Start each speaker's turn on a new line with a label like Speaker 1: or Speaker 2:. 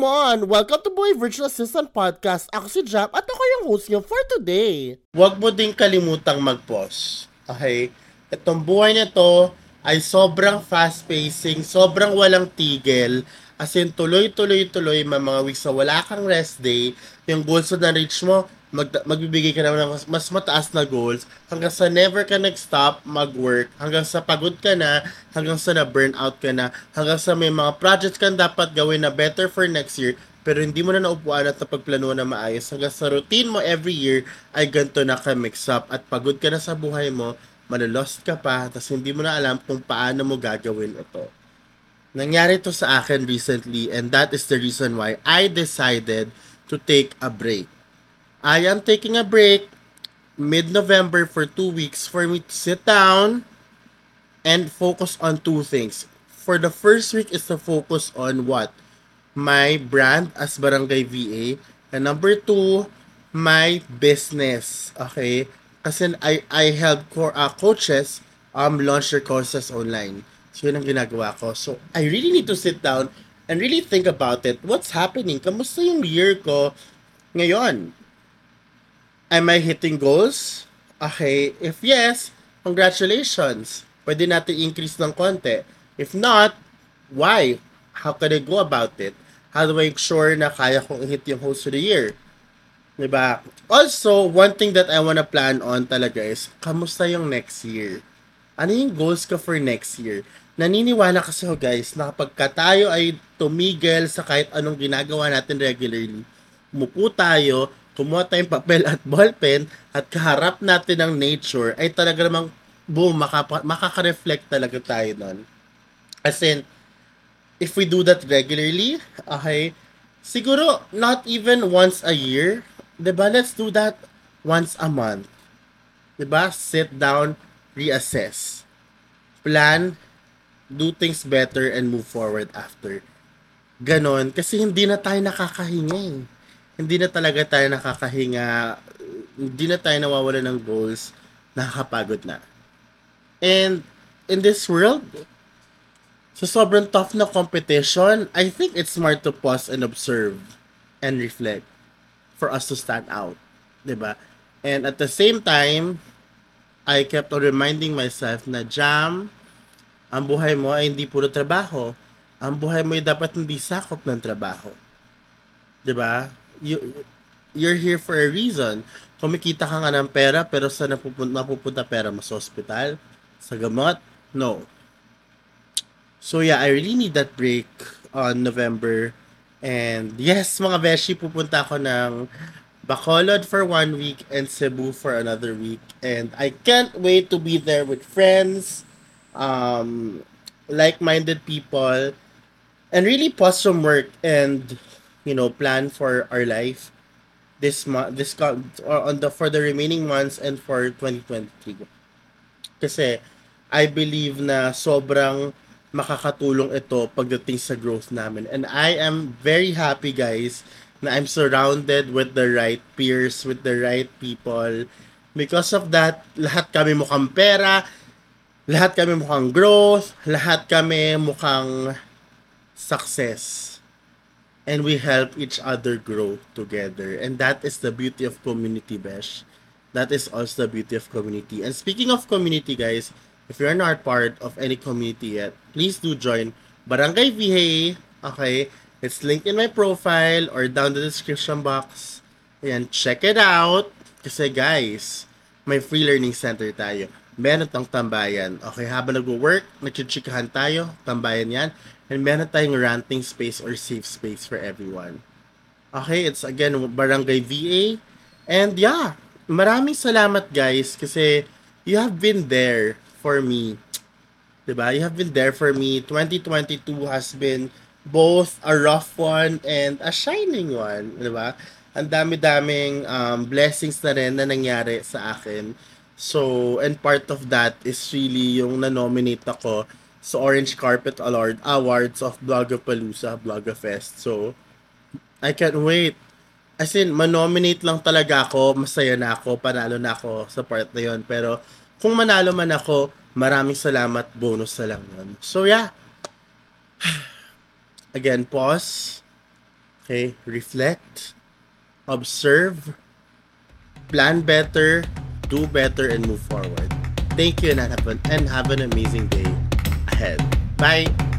Speaker 1: Come on! Welcome to Boy Virtual Assistant Podcast. Ako si Jam at ako yung host niyo for today.
Speaker 2: Huwag mo din kalimutang mag-pause. Okay? Itong buhay na to ay sobrang fast-pacing, sobrang walang tigil. As in, tuloy-tuloy-tuloy, may mga weeks na wala kang rest day. Yung goals na na-reach mo, mag, magbibigay ka naman ng mas, mataas na goals hanggang sa never ka nag-stop mag-work, hanggang sa pagod ka na, hanggang sa na-burnout ka na, hanggang sa may mga projects kang dapat gawin na better for next year, pero hindi mo na naupuan at napagplano na maayos hanggang sa routine mo every year ay ganito na ka mix up at pagod ka na sa buhay mo, malolost ka pa, tapos hindi mo na alam kung paano mo gagawin ito. Nangyari to sa akin recently and that is the reason why I decided to take a break I am taking a break mid-November for two weeks for me to sit down and focus on two things. For the first week is to focus on what? My brand as Barangay VA. And number two, my business. Okay? Kasi I, I help co- uh, coaches um, launch their courses online. So, yun ang ginagawa ko. So, I really need to sit down and really think about it. What's happening? Kamusta yung year ko ngayon? Am I hitting goals? Okay, if yes, congratulations. Pwede natin increase ng konti. If not, why? How can I go about it? How do I ensure na kaya kong hit yung host of the year? Diba? Also, one thing that I wanna plan on talaga is, kamusta yung next year? Ano yung goals ko for next year? Naniniwala kasi ho guys, na kapag tayo ay tumigil sa kahit anong ginagawa natin regularly, umupo tayo, kumuha tayong papel at ballpen at kaharap natin ng nature, ay talaga namang boom, makapa, makaka-reflect talaga tayo nun. As in, if we do that regularly, okay, siguro not even once a year, 'di ba? Let's do that once a month. 'Di ba? Sit down, reassess. Plan, do things better and move forward after. Ganon, kasi hindi na tayo nakakahinga eh hindi na talaga tayo nakakahinga, hindi na tayo nawawala ng goals, nakakapagod na. And in this world, sa so sobrang tough na competition, I think it's smart to pause and observe and reflect for us to stand out. ba? Diba? And at the same time, I kept on reminding myself na jam, ang buhay mo ay hindi puro trabaho. Ang buhay mo ay dapat hindi sakop ng trabaho. ba? You, you're here for a reason. Kumikita ka nga ng pera, pero sa napupunta, napupunta pera mo sa hospital, sa gamot, no. So yeah, I really need that break on November. And yes, mga beshi, pupunta ako ng Bacolod for one week and Cebu for another week. And I can't wait to be there with friends, um, like-minded people, and really pause from work and you know plan for our life this month this on the for the remaining months and for 2023 kasi I believe na sobrang makakatulong ito pagdating sa growth namin. And I am very happy guys na I'm surrounded with the right peers with the right people. Because of that lahat kami mukhang pera lahat kami mukhang growth lahat kami mukhang success and we help each other grow together. And that is the beauty of community, Besh. That is also the beauty of community. And speaking of community, guys, if you're not part of any community yet, please do join Barangay VA. Okay? It's linked in my profile or down the description box. Ayan, check it out. Kasi guys, may free learning center tayo. Meron tang tambayan. Okay, habang nag-work, nagchichikahan tayo, tambayan yan. And meron tayong ranting space or safe space for everyone. Okay, it's again Barangay VA. And yeah, maraming salamat guys kasi you have been there for me. 'Di ba? You have been there for me. 2022 has been both a rough one and a shining one, 'di ba? Ang dami-daming um, blessings na rin na nangyari sa akin. So, and part of that is really yung na-nominate ako sa Orange Carpet Award, Awards of Blogapalooza, Blogafest. So, I can't wait. As in, manominate lang talaga ako, masaya na ako, panalo na ako sa part na yon. Pero, kung manalo man ako, maraming salamat, bonus na lang yun. So, yeah. Again, pause. Okay? Reflect, observe, plan better, do better, and move forward. Thank you and have an, and have an amazing day ahead. Bye!